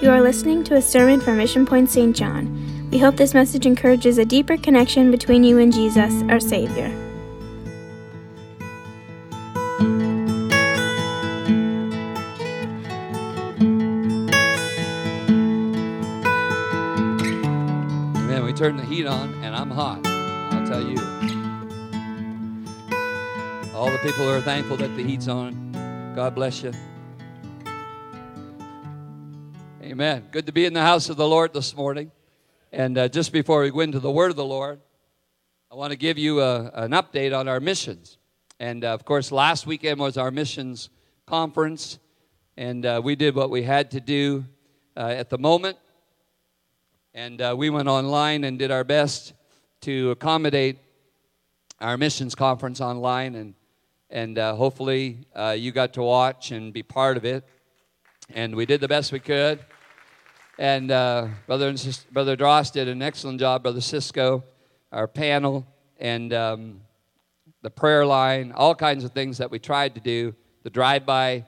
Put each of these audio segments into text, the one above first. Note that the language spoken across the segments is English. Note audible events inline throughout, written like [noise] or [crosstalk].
You are listening to a sermon from Mission Point St. John. We hope this message encourages a deeper connection between you and Jesus, our Savior. Man, we turn the heat on and I'm hot. I'll tell you. All the people are thankful that the heat's on. God bless you. Amen. Good to be in the house of the Lord this morning. And uh, just before we go into the word of the Lord, I want to give you a, an update on our missions. And uh, of course, last weekend was our missions conference, and uh, we did what we had to do uh, at the moment. And uh, we went online and did our best to accommodate our missions conference online. And, and uh, hopefully, uh, you got to watch and be part of it. And we did the best we could. And uh, Brother, and Sis- Brother Dross did an excellent job, Brother Cisco, our panel, and um, the prayer line, all kinds of things that we tried to do, the drive by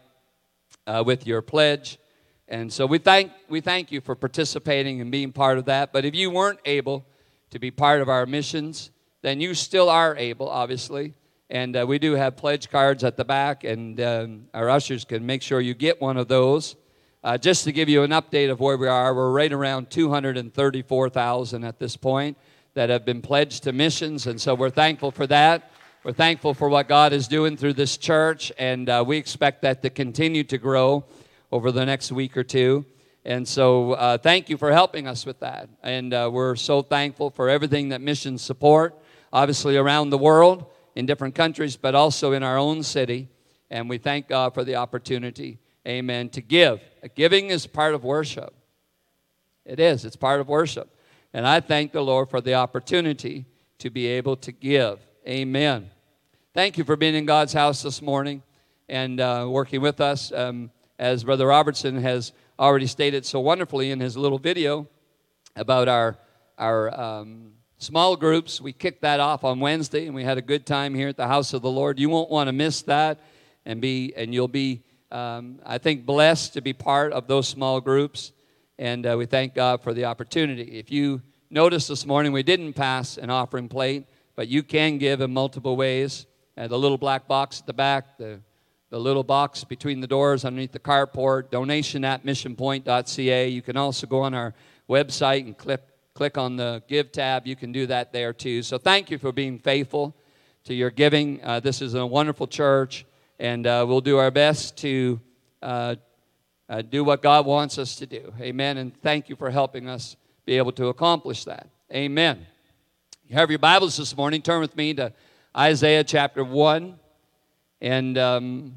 uh, with your pledge. And so we thank, we thank you for participating and being part of that. But if you weren't able to be part of our missions, then you still are able, obviously. And uh, we do have pledge cards at the back, and um, our ushers can make sure you get one of those. Uh, just to give you an update of where we are, we're right around 234,000 at this point that have been pledged to missions, and so we're thankful for that. We're thankful for what God is doing through this church, and uh, we expect that to continue to grow over the next week or two. And so, uh, thank you for helping us with that. And uh, we're so thankful for everything that missions support, obviously around the world, in different countries, but also in our own city. And we thank God for the opportunity, amen, to give. Giving is part of worship. It is, it's part of worship. And I thank the Lord for the opportunity to be able to give. Amen. Thank you for being in God's house this morning and uh, working with us. Um, as Brother Robertson has already stated so wonderfully in his little video about our, our um, small groups, we kicked that off on Wednesday and we had a good time here at the house of the Lord. You won't want to miss that and, be, and you'll be, um, I think, blessed to be part of those small groups. And uh, we thank God for the opportunity. If you noticed this morning, we didn't pass an offering plate, but you can give in multiple ways. Uh, the little black box at the back, the, the little box between the doors underneath the carport, donation at missionpoint.ca. You can also go on our website and click, click on the Give tab. You can do that there too. So thank you for being faithful to your giving. Uh, this is a wonderful church, and uh, we'll do our best to uh, uh, do what God wants us to do. Amen. And thank you for helping us be able to accomplish that. Amen. You have your Bibles this morning. Turn with me to Isaiah chapter 1. And um,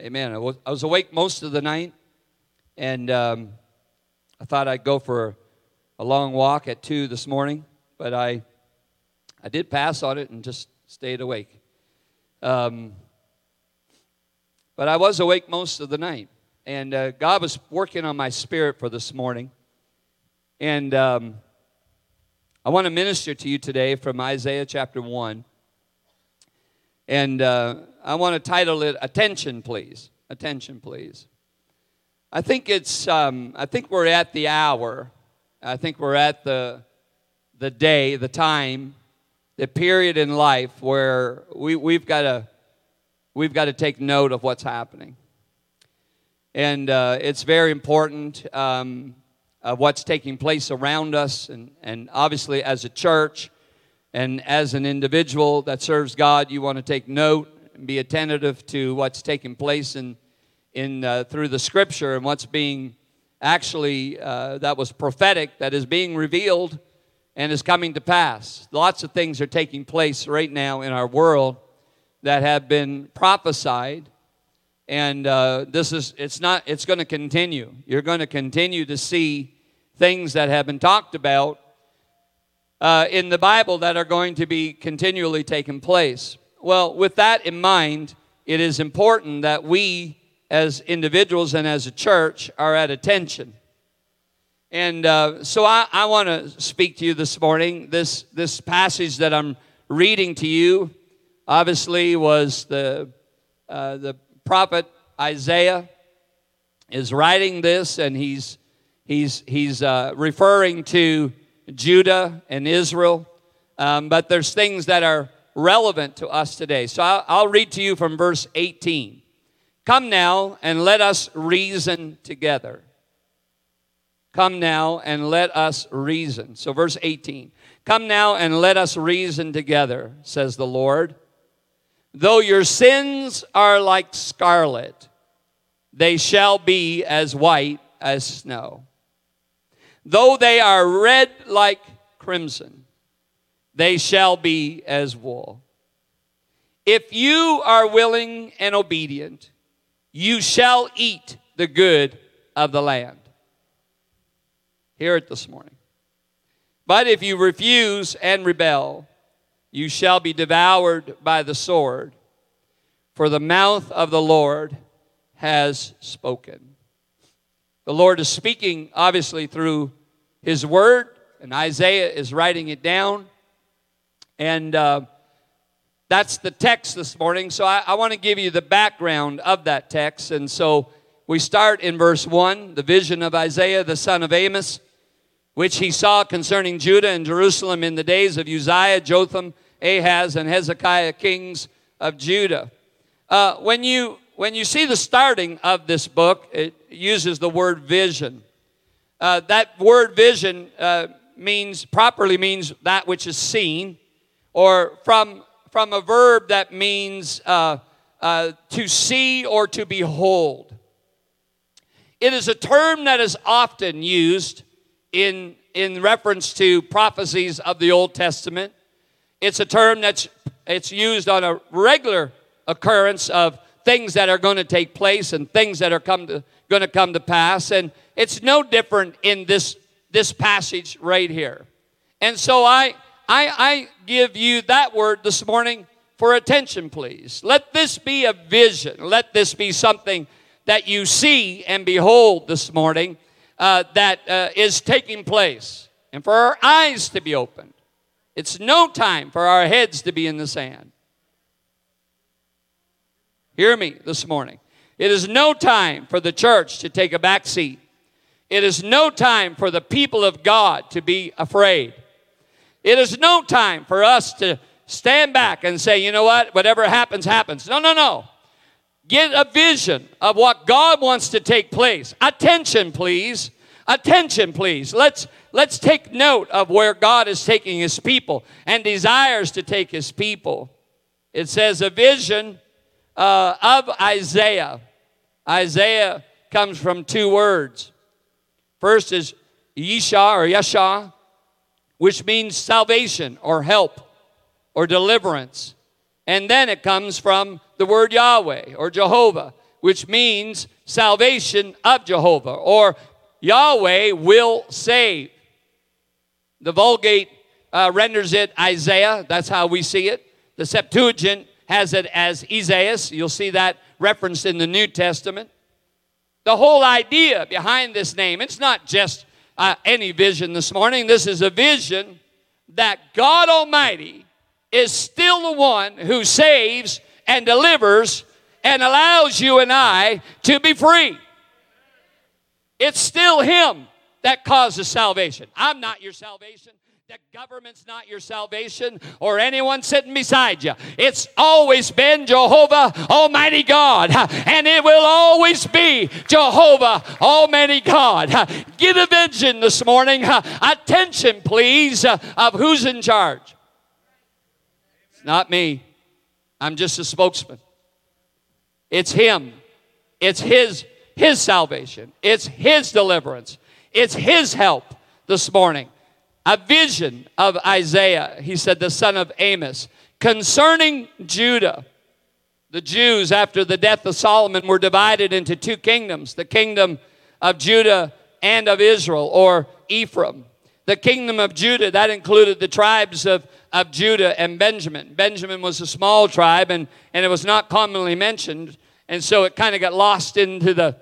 amen. I was, I was awake most of the night, and um, I thought I'd go for a long walk at 2 this morning, but I, I did pass on it and just stayed awake. Um, but I was awake most of the night, and uh, God was working on my spirit for this morning. And um, I want to minister to you today from Isaiah chapter 1. And uh, I want to title it Attention, Please. Attention, Please. I think it's, um, I think we're at the hour. I think we're at the, the day, the time, the period in life where we, we've got to we've got to take note of what's happening. And uh, it's very important um, of what's taking place around us, and, and obviously, as a church and as an individual that serves God, you want to take note and be attentive to what's taking place in, in, uh, through the scripture and what's being actually, uh, that was prophetic, that is being revealed and is coming to pass. Lots of things are taking place right now in our world that have been prophesied and uh, this is it's not it's going to continue you're going to continue to see things that have been talked about uh, in the bible that are going to be continually taking place well with that in mind it is important that we as individuals and as a church are at attention and uh, so i, I want to speak to you this morning this this passage that i'm reading to you obviously was the, uh, the prophet Isaiah is writing this, and he's, he's, he's uh, referring to Judah and Israel. Um, but there's things that are relevant to us today. So I'll, I'll read to you from verse 18. Come now and let us reason together. Come now and let us reason. So, verse 18. Come now and let us reason together, says the Lord. Though your sins are like scarlet, they shall be as white as snow. Though they are red like crimson, they shall be as wool. If you are willing and obedient, you shall eat the good of the land. Hear it this morning. But if you refuse and rebel, you shall be devoured by the sword, for the mouth of the Lord has spoken. The Lord is speaking, obviously, through His Word, and Isaiah is writing it down. And uh, that's the text this morning. So I, I want to give you the background of that text. And so we start in verse 1 the vision of Isaiah, the son of Amos, which he saw concerning Judah and Jerusalem in the days of Uzziah, Jotham, Ahaz, and Hezekiah, kings of Judah. Uh, when, you, when you see the starting of this book, it uses the word vision. Uh, that word vision uh, means, properly means that which is seen or from, from a verb that means uh, uh, to see or to behold. It is a term that is often used in, in reference to prophecies of the Old Testament. It's a term that's it's used on a regular occurrence of things that are going to take place and things that are come to, going to come to pass. And it's no different in this, this passage right here. And so I, I, I give you that word this morning for attention, please. Let this be a vision. Let this be something that you see and behold this morning uh, that uh, is taking place, and for our eyes to be opened. It's no time for our heads to be in the sand. Hear me this morning. It is no time for the church to take a back seat. It is no time for the people of God to be afraid. It is no time for us to stand back and say, you know what, whatever happens, happens. No, no, no. Get a vision of what God wants to take place. Attention, please. Attention, please. Let's let's take note of where God is taking his people and desires to take his people. It says a vision uh, of Isaiah. Isaiah comes from two words. First is Yisha or Yasha, which means salvation or help or deliverance. And then it comes from the word Yahweh or Jehovah, which means salvation of Jehovah or Yahweh will save. The Vulgate uh, renders it Isaiah. That's how we see it. The Septuagint has it as Isaias. You'll see that referenced in the New Testament. The whole idea behind this name, it's not just uh, any vision this morning. This is a vision that God Almighty is still the one who saves and delivers and allows you and I to be free. It's still Him that causes salvation. I'm not your salvation. The government's not your salvation or anyone sitting beside you. It's always been Jehovah Almighty God, and it will always be Jehovah Almighty God. Get a vision this morning. Attention, please, of who's in charge. It's not me. I'm just a spokesman. It's Him. It's His His salvation. It's His deliverance. It's His help this morning a vision of Isaiah, he said, the son of Amos, concerning Judah. The Jews, after the death of Solomon, were divided into two kingdoms the kingdom of Judah and of Israel, or Ephraim. The kingdom of Judah, that included the tribes of, of Judah and Benjamin. Benjamin was a small tribe and, and it was not commonly mentioned, and so it kind of got lost into the,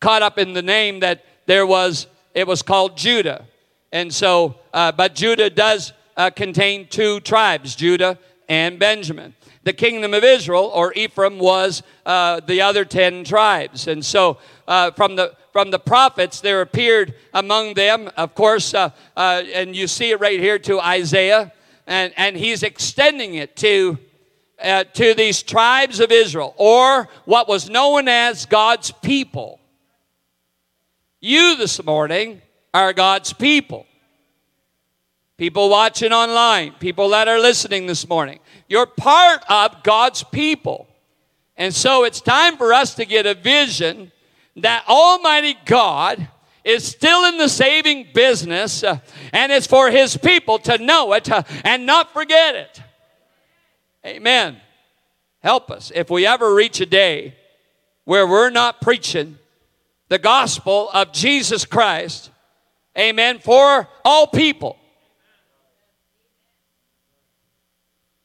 caught up in the name that there was, it was called Judah. And so, uh, but Judah does uh, contain two tribes, Judah and Benjamin. The kingdom of Israel, or Ephraim, was uh, the other 10 tribes. And so uh, from, the, from the prophets, there appeared among them, of course, uh, uh, and you see it right here to Isaiah, and, and he's extending it to, uh, to these tribes of Israel, or what was known as God's people. You this morning are God's people. People watching online, people that are listening this morning. You're part of God's people. And so it's time for us to get a vision that Almighty God is still in the saving business, uh, and it's for His people to know it uh, and not forget it. Amen. Help us if we ever reach a day where we're not preaching the gospel of Jesus Christ, amen, for all people.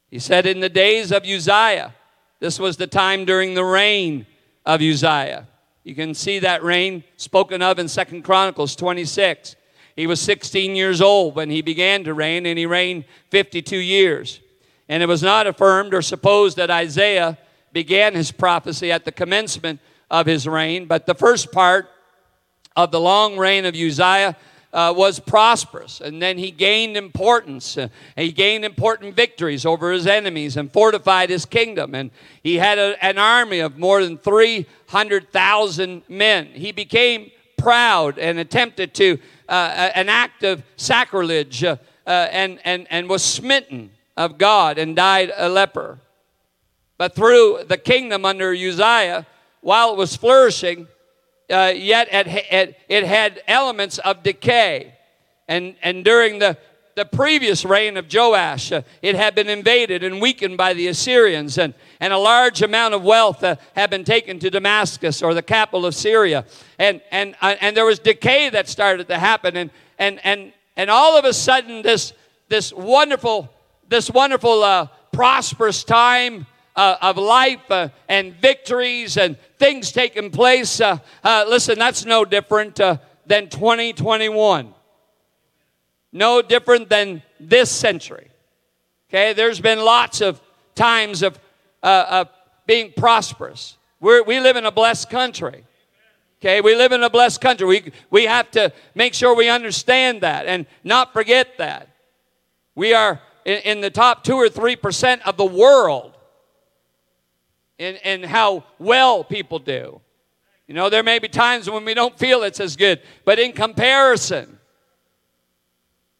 He said, In the days of Uzziah, this was the time during the reign of Uzziah. You can see that reign spoken of in Second Chronicles 26. He was 16 years old when he began to reign, and he reigned 52 years. And it was not affirmed or supposed that Isaiah began his prophecy at the commencement of his reign, but the first part of the long reign of Uzziah uh, was prosperous. And then he gained importance. Uh, he gained important victories over his enemies and fortified his kingdom. And he had a, an army of more than 300,000 men. He became proud and attempted to uh, an act of sacrilege uh, uh, and, and, and was smitten of God and died a leper. But through the kingdom under Uzziah, while it was flourishing, uh, yet it, it, it had elements of decay. And, and during the, the previous reign of Joash, uh, it had been invaded and weakened by the Assyrians, and, and a large amount of wealth uh, had been taken to Damascus or the capital of Syria. And, and, uh, and there was decay that started to happen, and, and, and, and all of a sudden, this, this wonderful, this wonderful uh, prosperous time uh, of life uh, and victories and things taking place. Uh, uh listen, that's no different uh, than 2021. No different than this century. Okay, there's been lots of times of, uh, of being prosperous. We're, we live in a blessed country. Okay, we live in a blessed country. We, we have to make sure we understand that and not forget that. We are in, in the top two or three percent of the world in, in how well people do. You know, there may be times when we don't feel it's as good, but in comparison.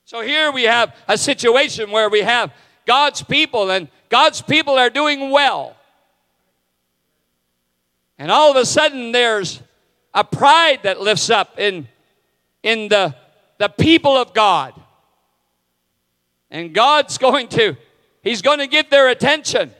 So here we have a situation where we have God's people, and God's people are doing well. And all of a sudden, there's a pride that lifts up in, in the, the people of God. And God's going to, He's going to give their attention.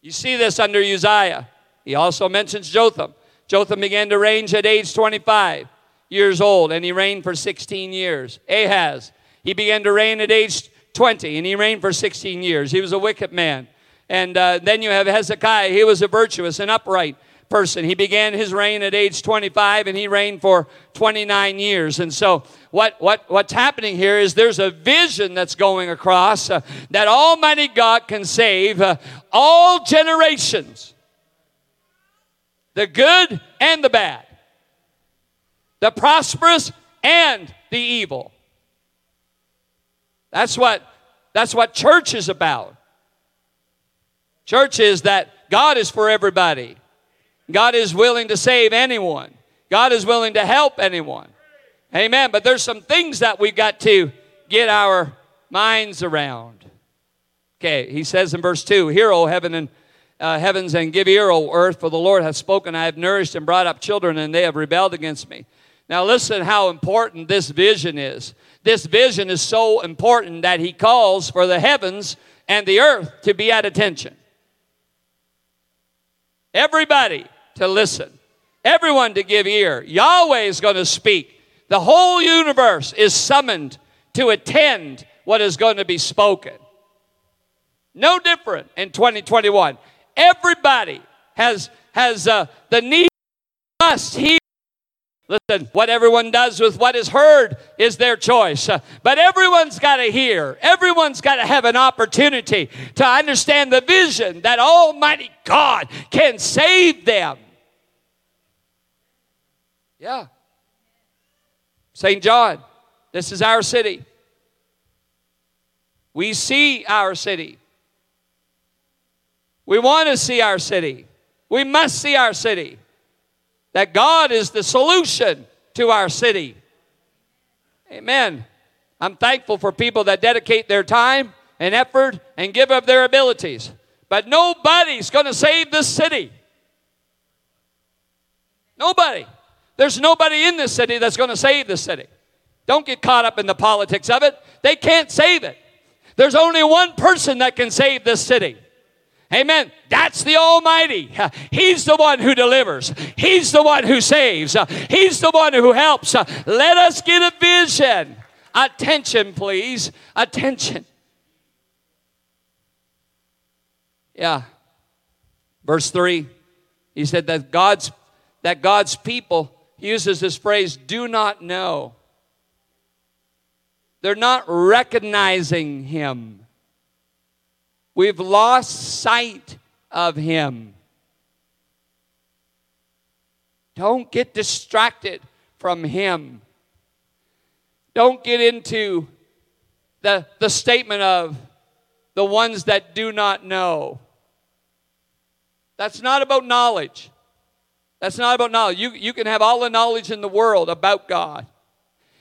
You see this under Uzziah. He also mentions Jotham. Jotham began to reign at age 25 years old, and he reigned for 16 years. Ahaz, he began to reign at age 20, and he reigned for 16 years. He was a wicked man. And uh, then you have Hezekiah. He was a virtuous and upright person. He began his reign at age 25 and he reigned for 29 years. And so what, what, what's happening here is there's a vision that's going across uh, that Almighty God can save uh, all generations. The good and the bad. The prosperous and the evil. That's what that's what church is about. Church is that God is for everybody. God is willing to save anyone. God is willing to help anyone. Amen. But there's some things that we've got to get our minds around. Okay, he says in verse 2 Hear, O heaven and uh, heavens, and give ear, O earth, for the Lord hath spoken. I have nourished and brought up children, and they have rebelled against me. Now, listen how important this vision is. This vision is so important that he calls for the heavens and the earth to be at attention. Everybody to listen, everyone to give ear. Yahweh is going to speak. The whole universe is summoned to attend what is going to be spoken. No different in 2021. Everybody has, has uh, the need, must hear Listen, what everyone does with what is heard is their choice. Uh, but everyone's got to hear. Everyone's got to have an opportunity to understand the vision that Almighty God can save them. Yeah. St. John, this is our city. We see our city. We want to see our city. We must see our city that God is the solution to our city. Amen. I'm thankful for people that dedicate their time and effort and give of their abilities. But nobody's going to save this city. Nobody. There's nobody in this city that's going to save this city. Don't get caught up in the politics of it. They can't save it. There's only one person that can save this city. Amen. That's the Almighty. [laughs] He's the one who delivers. He's the one who saves. He's the one who helps. Let us get a vision. Attention, please. Attention. Yeah. Verse 3. He said that God's that God's people uses this phrase do not know. They're not recognizing him. We've lost sight of Him. Don't get distracted from Him. Don't get into the, the statement of the ones that do not know. That's not about knowledge. That's not about knowledge. You, you can have all the knowledge in the world about God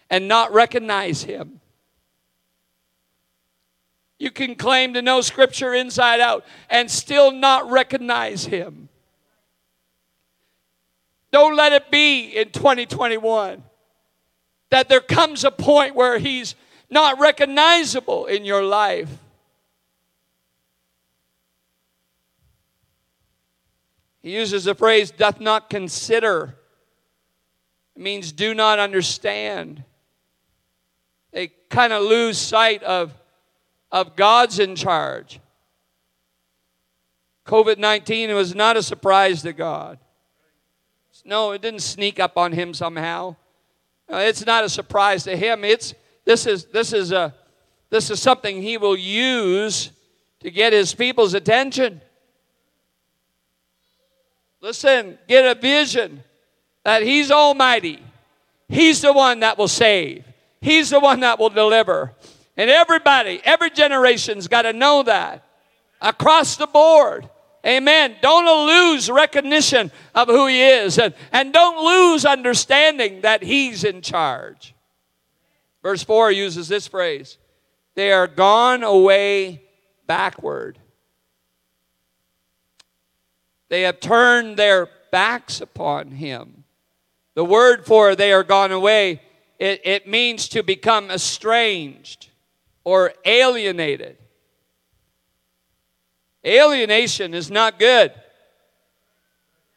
and not recognize Him. You can claim to know Scripture inside out and still not recognize Him. Don't let it be in 2021 that there comes a point where He's not recognizable in your life. He uses the phrase, doth not consider. It means do not understand. They kind of lose sight of of God's in charge. COVID 19 was not a surprise to God. No, it didn't sneak up on him somehow. It's not a surprise to him. It's this is this is a this is something he will use to get his people's attention. Listen, get a vision that he's almighty. He's the one that will save. He's the one that will deliver. And everybody, every generation's got to know that across the board. Amen. Don't lose recognition of who He is and, and don't lose understanding that He's in charge. Verse 4 uses this phrase they are gone away backward. They have turned their backs upon Him. The word for they are gone away, it, it means to become estranged or alienated. Alienation is not good.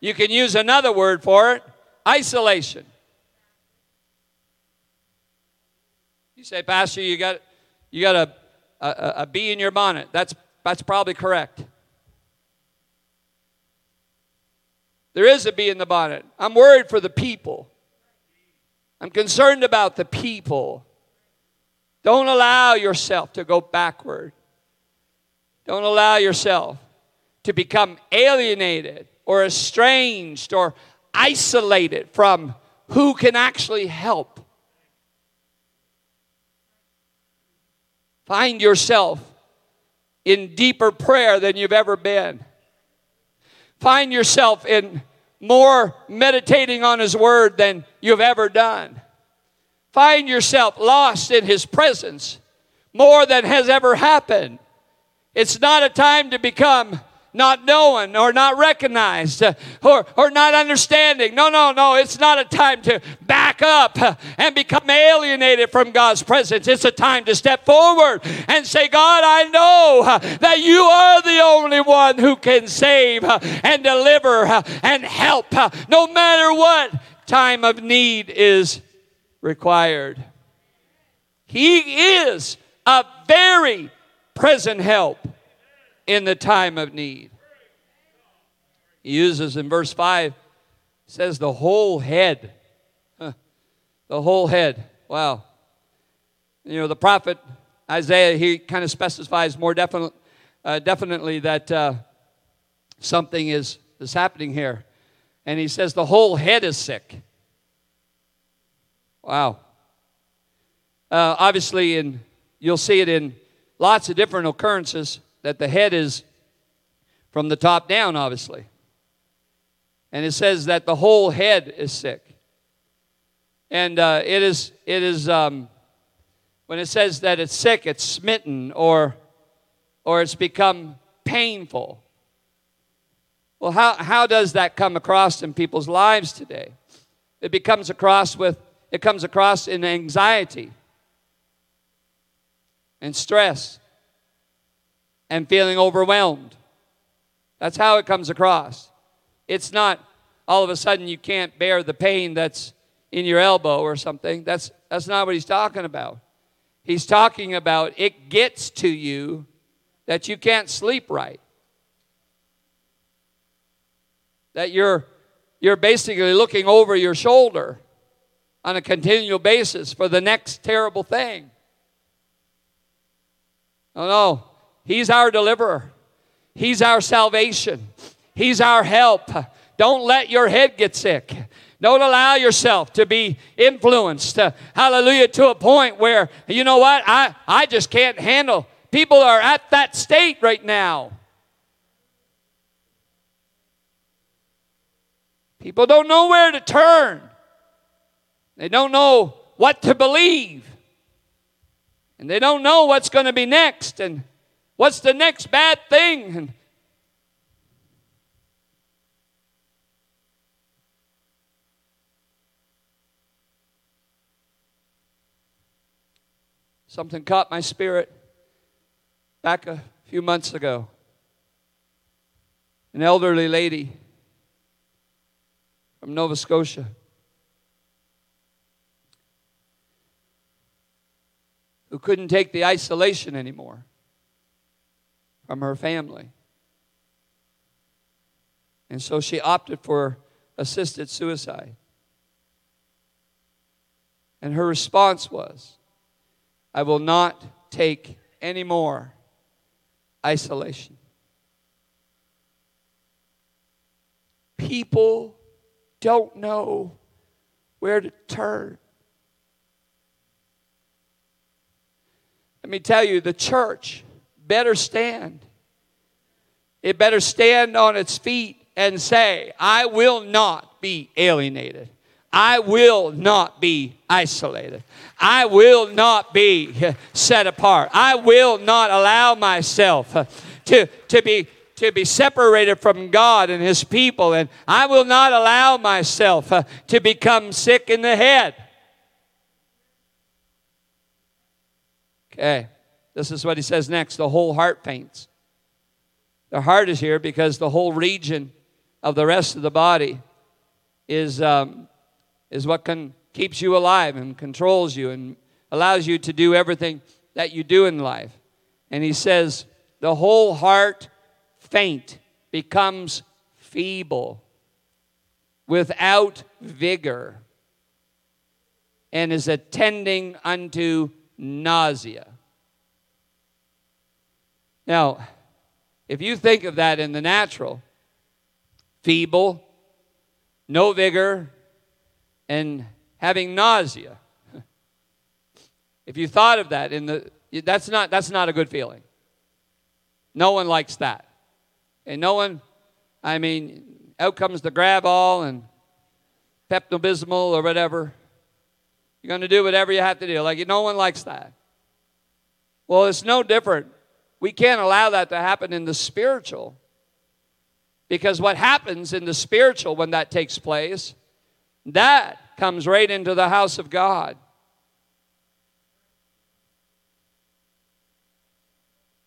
You can use another word for it isolation. You say, Pastor, you got, you got a, a, a bee in your bonnet. That's, that's probably correct. There is a bee in the bonnet. I'm worried for the people. I'm concerned about the people. Don't allow yourself to go backward. Don't allow yourself to become alienated or estranged or isolated from who can actually help. Find yourself in deeper prayer than you've ever been. Find yourself in more meditating on His Word than you've ever done find yourself lost in His presence more than has ever happened. It's not a time to become not known or not recognized uh, or, or not understanding. No, no, no. It's not a time to back up uh, and become alienated from God's presence. It's a time to step forward and say, God, I know uh, that you are the only one who can save and deliver and help no matter what time of need is required. He is a very present help in the time of need. He uses in verse 5 says the whole head. The whole head. Wow. You know, the prophet Isaiah, he kind of specifies more definite, uh, definitely that uh, something is, is happening here. And he says the whole head is sick. Wow. Uh, obviously, in, you'll see it in lots of different occurrences that the head is from the top down, obviously. And it says that the whole head is sick. And uh, it is, it is um, when it says that it's sick, it's smitten or, or it's become painful. Well, how, how does that come across in people's lives today? It becomes across with, it comes across in anxiety and stress and feeling overwhelmed. That's how it comes across. It's not all of a sudden you can't bear the pain that's in your elbow or something. That's, that's not what he's talking about. He's talking about it gets to you that you can't sleep right. That you're, you're basically looking over your shoulder on a continual basis for the next terrible thing. Oh no, He's our deliverer, He's our salvation, He's our help. Don't let your head get sick. Don't allow yourself to be influenced, uh, hallelujah, to a point where, you know what, I, I just can't handle. People are at that state right now. People don't know where to turn, they don't know what to believe, and they don't know what's going to be next, and what's the next bad thing. And Something caught my spirit back a few months ago. An elderly lady from Nova Scotia. Who couldn't take the isolation anymore from her family. And so she opted for assisted suicide. And her response was, I will not take any more isolation. People don't know where to turn. Let me tell you, the church better stand. It better stand on its feet and say, I will not be alienated. I will not be isolated. I will not be [laughs] set apart. I will not allow myself [laughs] to, to, be, to be separated from God and His people, and I will not allow myself [laughs] to become sick in the head. Okay, this is what he says next the whole heart faints. The heart is here because the whole region of the rest of the body is. Um, is what can, keeps you alive and controls you and allows you to do everything that you do in life. And he says, the whole heart faint becomes feeble without vigor and is attending unto nausea. Now, if you think of that in the natural, feeble, no vigor, and having nausea. If you thought of that in the that's not that's not a good feeling. No one likes that. And no one I mean out comes the Gravol and Pepto-Bismol or whatever. You're going to do whatever you have to do. Like no one likes that. Well, it's no different. We can't allow that to happen in the spiritual. Because what happens in the spiritual when that takes place that comes right into the house of God.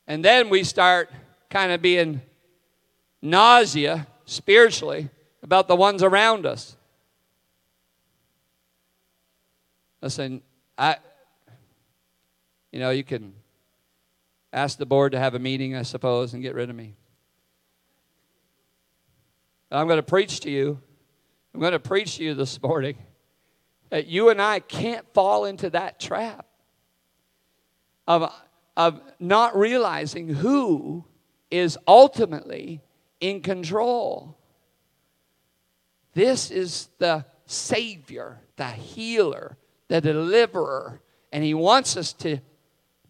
And then we start kind of being nausea spiritually about the ones around us. Listen, I, you know, you can ask the board to have a meeting, I suppose, and get rid of me. I'm going to preach to you I'm going to preach to you this morning that you and I can't fall into that trap of, of not realizing who is ultimately in control. This is the Savior, the healer, the deliverer, and He wants us to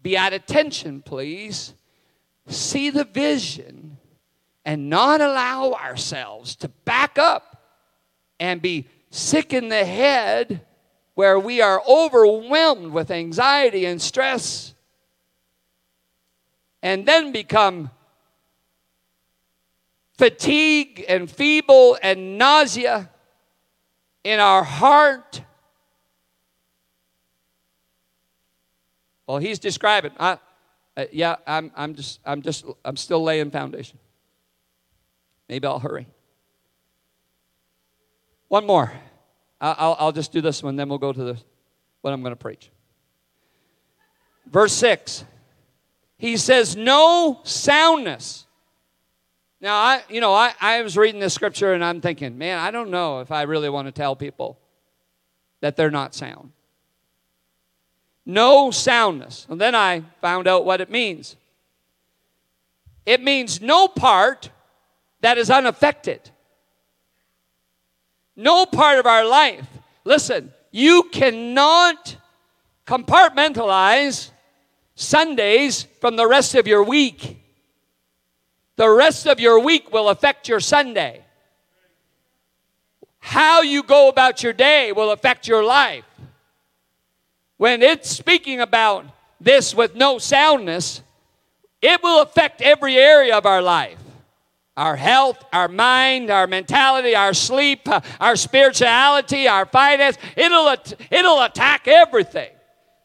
be at attention, please. See the vision and not allow ourselves to back up and be sick in the head where we are overwhelmed with anxiety and stress and then become fatigue and feeble and nausea in our heart. Well, he's describing. I, uh, yeah, I'm, I'm just, I'm just, I'm still laying foundation. Maybe I'll hurry. One more. I'll, I'll just do this one, then we'll go to the, what I'm going to preach. Verse 6. He says, No soundness. Now, I, you know, I, I was reading this scripture and I'm thinking, man, I don't know if I really want to tell people that they're not sound. No soundness. And then I found out what it means. It means no part that is unaffected. No part of our life. Listen, you cannot compartmentalize Sundays from the rest of your week. The rest of your week will affect your Sunday. How you go about your day will affect your life. When it's speaking about this with no soundness, it will affect every area of our life our health, our mind, our mentality, our sleep, uh, our spirituality, our finance. It'll, it'll attack everything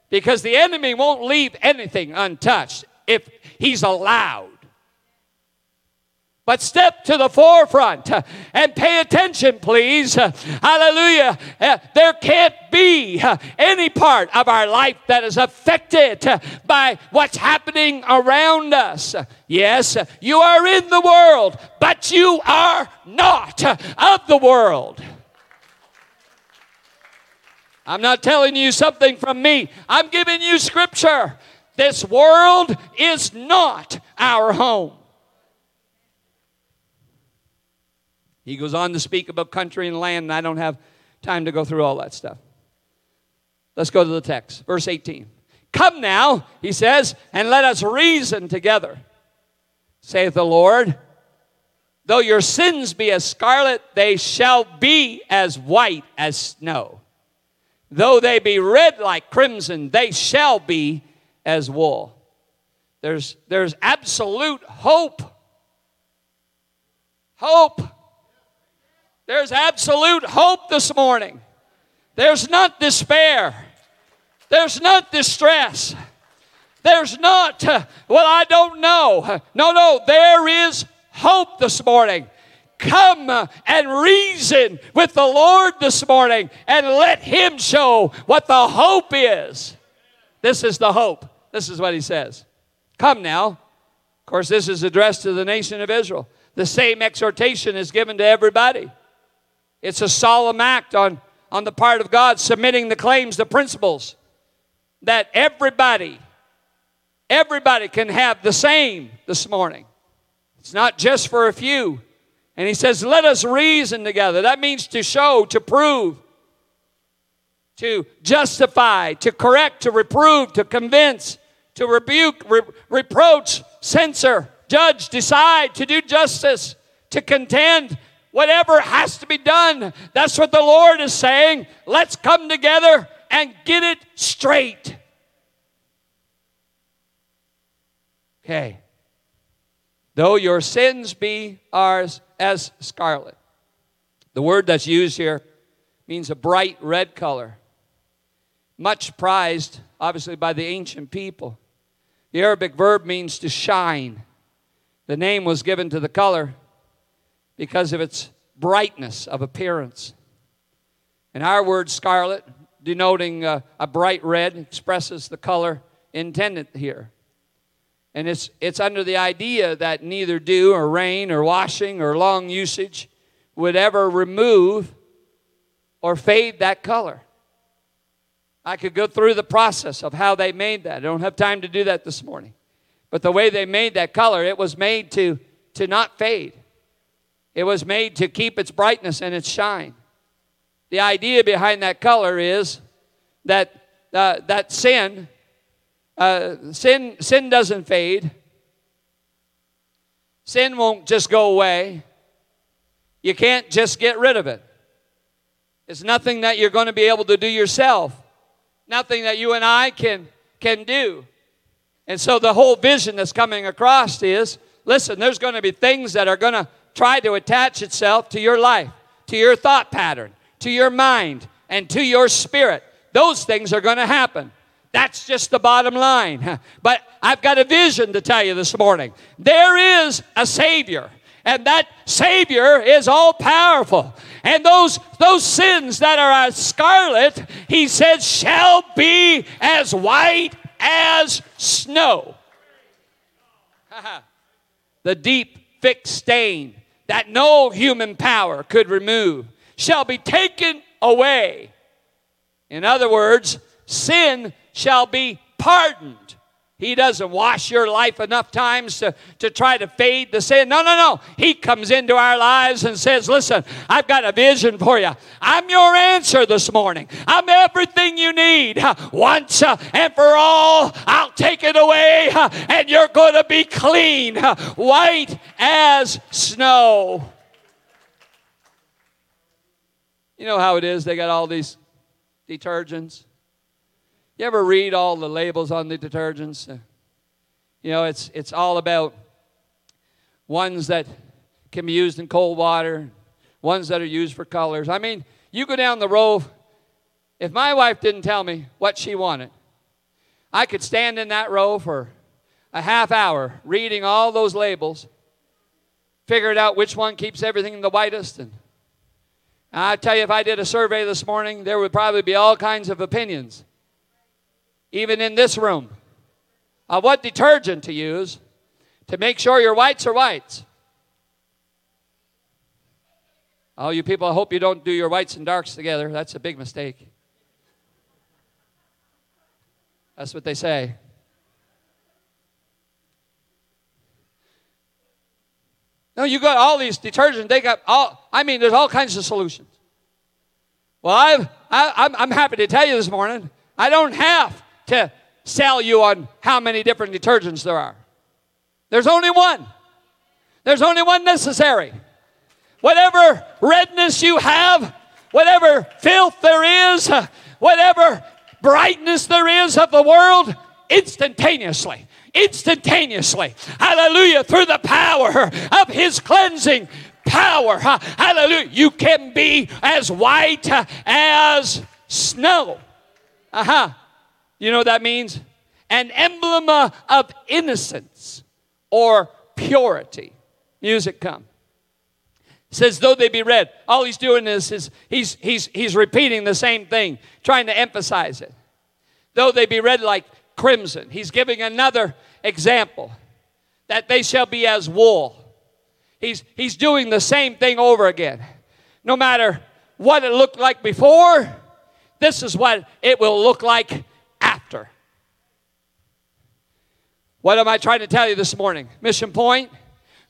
because the enemy won't leave anything untouched if he's allowed. But step to the forefront and pay attention, please. Hallelujah. Uh, there can't be any part of our life that is affected by what's happening around us. Yes, you are in the world, but you are not of the world. I'm not telling you something from me, I'm giving you scripture. This world is not our home. He goes on to speak about country and land, and I don't have time to go through all that stuff. Let's go to the text, verse 18. Come now, he says, and let us reason together, saith the Lord. Though your sins be as scarlet, they shall be as white as snow. Though they be red like crimson, they shall be as wool. There's, there's absolute hope. Hope. There's absolute hope this morning. There's not despair. There's not distress. There's not, [laughs] well, I don't know. No, no, there is hope this morning. Come and reason with the Lord this morning and let Him show what the hope is. This is the hope. This is what He says. Come now. Of course, this is addressed to the nation of Israel. The same exhortation is given to everybody. It's a solemn act on, on the part of God, submitting the claims, the principles that everybody, everybody can have the same this morning. It's not just for a few. And he says, let us reason together. That means to show, to prove, to justify, to correct, to reprove, to convince, to rebuke, re- reproach, censor, judge, decide, to do justice, to contend, Whatever has to be done. That's what the Lord is saying. Let's come together and get it straight. Okay. Though your sins be ours as scarlet. The word that's used here means a bright red color. Much prized, obviously, by the ancient people. The Arabic verb means to shine. The name was given to the color because of its brightness of appearance. And our word scarlet, denoting a, a bright red, expresses the color intended here. And it's, it's under the idea that neither dew or rain or washing or long usage would ever remove or fade that color. I could go through the process of how they made that. I don't have time to do that this morning. But the way they made that color, it was made to, to not fade. It was made to keep its brightness and its shine. The idea behind that color is that, uh, that sin, uh, sin, sin doesn't fade. Sin won't just go away. You can't just get rid of it. It's nothing that you're going to be able to do yourself. Nothing that you and I can, can do. And so the whole vision that's coming across is listen, there's going to be things that are going to try to attach itself to your life, to your thought pattern, to your mind, and to your spirit. Those things are going to happen. That's just the bottom line. [laughs] But I've got a vision to tell you this morning. There is a Savior, and that Savior is all powerful. And those, those sins that are as scarlet, he says, shall be as white as snow. [laughs] the deep, thick stain that no human power could remove shall be taken away. In other words, sin shall be pardoned. He doesn't wash your life enough times to, to try to fade the sin. No, no, no. He comes into our lives and says, Listen, I've got a vision for you. I'm your answer this morning. I'm everything you need. Once uh, and for all, I'll take it away, uh, and you're going to be clean, uh, white as snow. You know how it is? They got all these detergents you ever read all the labels on the detergents? Uh, you know, it's, it's all about ones that can be used in cold water, ones that are used for colors. I mean, you go down the row, if my wife didn't tell me what she wanted, I could stand in that row for a half hour reading all those labels, figuring out which one keeps everything the whitest. And I tell you, if I did a survey this morning, there would probably be all kinds of opinions even in this room, of what detergent to use to make sure your whites are whites. All you people, I hope you don't do your whites and darks together. That's a big mistake. That's what they say. No, you got all these detergents. They got all. I mean, there's all kinds of solutions. Well, I've, I, I'm, I'm happy to tell you this morning. I don't have to sell you on how many different detergents there are. There's only one. There's only one necessary. Whatever redness you have, whatever filth there is, whatever brightness there is of the world, instantaneously, instantaneously, hallelujah, through the power of His cleansing power, hallelujah, you can be as white as snow. Uh huh. You know what that means? An emblem of innocence or purity. Music come. says, though they be red. All he's doing is, is he's, he's, he's repeating the same thing, trying to emphasize it. Though they be red like crimson. He's giving another example that they shall be as wool. He's, he's doing the same thing over again. No matter what it looked like before, this is what it will look like after. What am I trying to tell you this morning? Mission point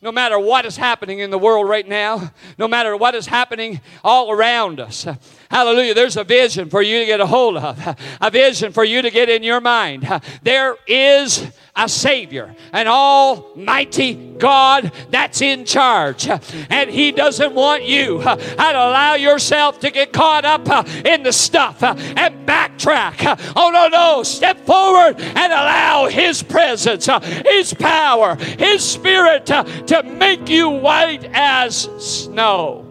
no matter what is happening in the world right now, no matter what is happening all around us. Hallelujah. There's a vision for you to get a hold of, a vision for you to get in your mind. There is a Savior, an Almighty God that's in charge. And He doesn't want you to allow yourself to get caught up in the stuff and backtrack. Oh, no, no. Step forward and allow His presence, His power, His Spirit to make you white as snow.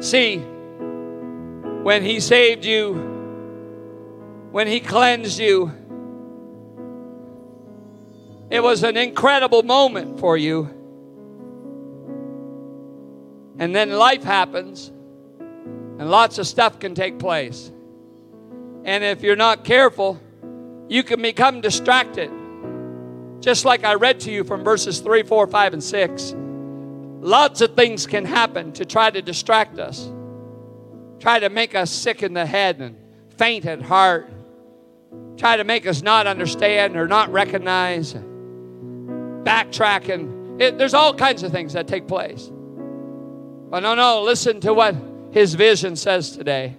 See, when He saved you, when He cleansed you, it was an incredible moment for you. And then life happens, and lots of stuff can take place. And if you're not careful, you can become distracted. Just like I read to you from verses 3, 4, 5, and 6. Lots of things can happen to try to distract us. try to make us sick in the head and faint at heart, try to make us not understand or not recognize, backtracking. It, there's all kinds of things that take place. But no, no, listen to what his vision says today.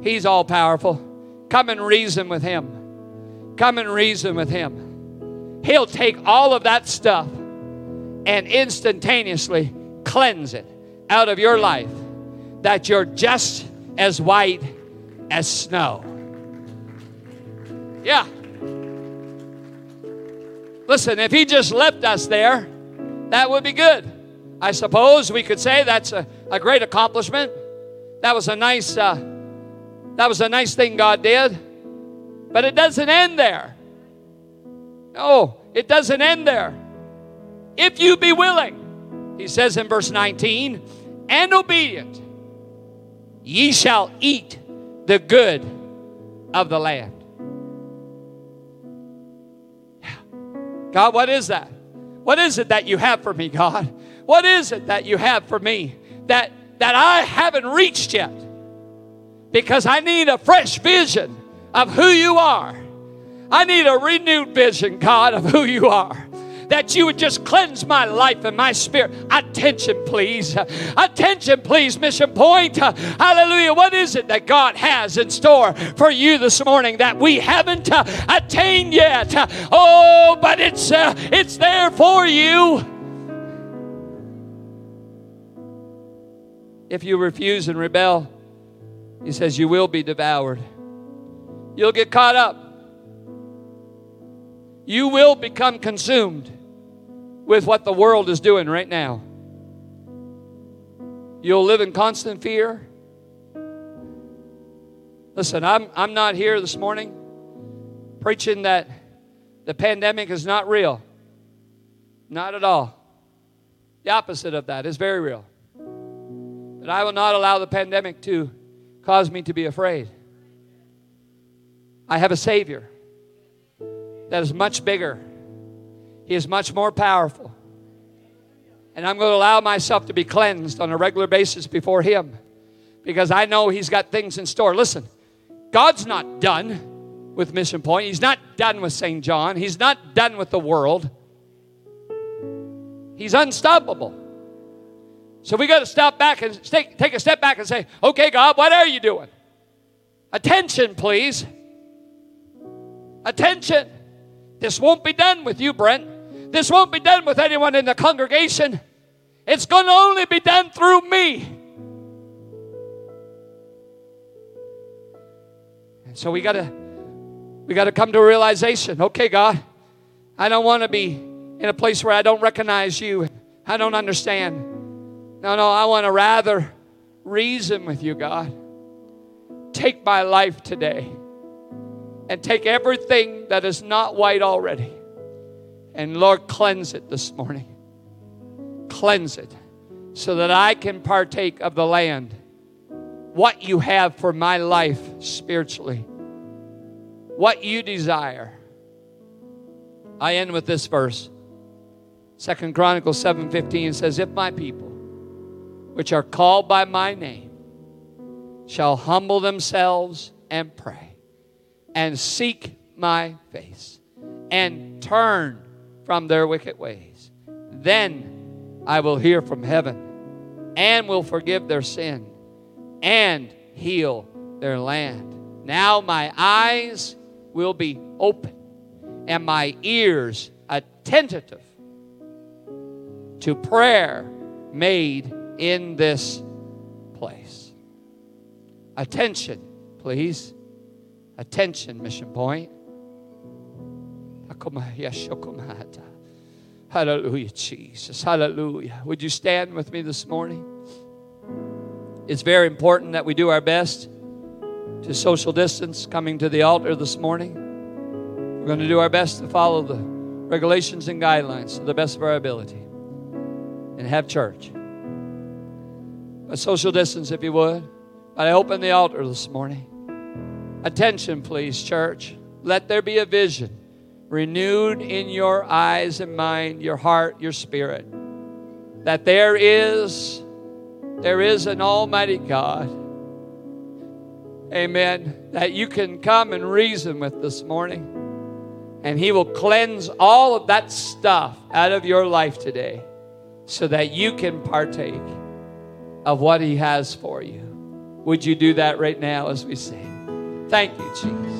He's all powerful. Come and reason with him. Come and reason with him. He'll take all of that stuff and instantaneously cleanse it out of your life that you're just as white as snow. Yeah. Listen, if he just left us there, that would be good. I suppose we could say that's a, a great accomplishment. That was a nice uh, that was a nice thing God did. But it doesn't end there. No, it doesn't end there. If you be willing, he says in verse 19, and obedient, ye shall eat the good of the land. God, what is that? What is it that you have for me, God? What is it that you have for me that, that I haven't reached yet? Because I need a fresh vision of who you are. I need a renewed vision, God, of who you are that you would just cleanse my life and my spirit. Attention, please. Attention, please, Mission Point. Hallelujah. What is it that God has in store for you this morning that we haven't attained yet? Oh, but it's uh, it's there for you. If you refuse and rebel, he says you will be devoured. You'll get caught up. You will become consumed with what the world is doing right now. You'll live in constant fear. Listen, I'm, I'm not here this morning preaching that the pandemic is not real. Not at all. The opposite of that is very real. But I will not allow the pandemic to cause me to be afraid. I have a Savior that is much bigger he is much more powerful. And I'm going to allow myself to be cleansed on a regular basis before Him because I know He's got things in store. Listen, God's not done with Mission Point, He's not done with St. John, He's not done with the world. He's unstoppable. So we got to stop back and take, take a step back and say, okay, God, what are you doing? Attention, please. Attention. This won't be done with you, Brent. This won't be done with anyone in the congregation. It's going to only be done through me. And so we got to we got to come to a realization. Okay, God, I don't want to be in a place where I don't recognize you. I don't understand. No, no, I want to rather reason with you, God. Take my life today and take everything that is not white already and Lord, cleanse it this morning. Cleanse it so that I can partake of the land, what you have for my life spiritually, what you desire. I end with this verse. Second Chronicles 7:15 says, If my people, which are called by my name, shall humble themselves and pray and seek my face and turn from their wicked ways. Then I will hear from heaven and will forgive their sin and heal their land. Now my eyes will be open and my ears attentive to prayer made in this place. Attention, please. Attention, Mission Point. Hallelujah, Jesus. Hallelujah. Would you stand with me this morning? It's very important that we do our best to social distance coming to the altar this morning. We're going to do our best to follow the regulations and guidelines to the best of our ability and have church. A social distance, if you would. But I open the altar this morning. Attention, please, church. Let there be a vision renewed in your eyes and mind, your heart, your spirit, that there is there is an almighty God amen, that you can come and reason with this morning. And He will cleanse all of that stuff out of your life today so that you can partake of what He has for you. Would you do that right now as we sing? Thank you, Jesus.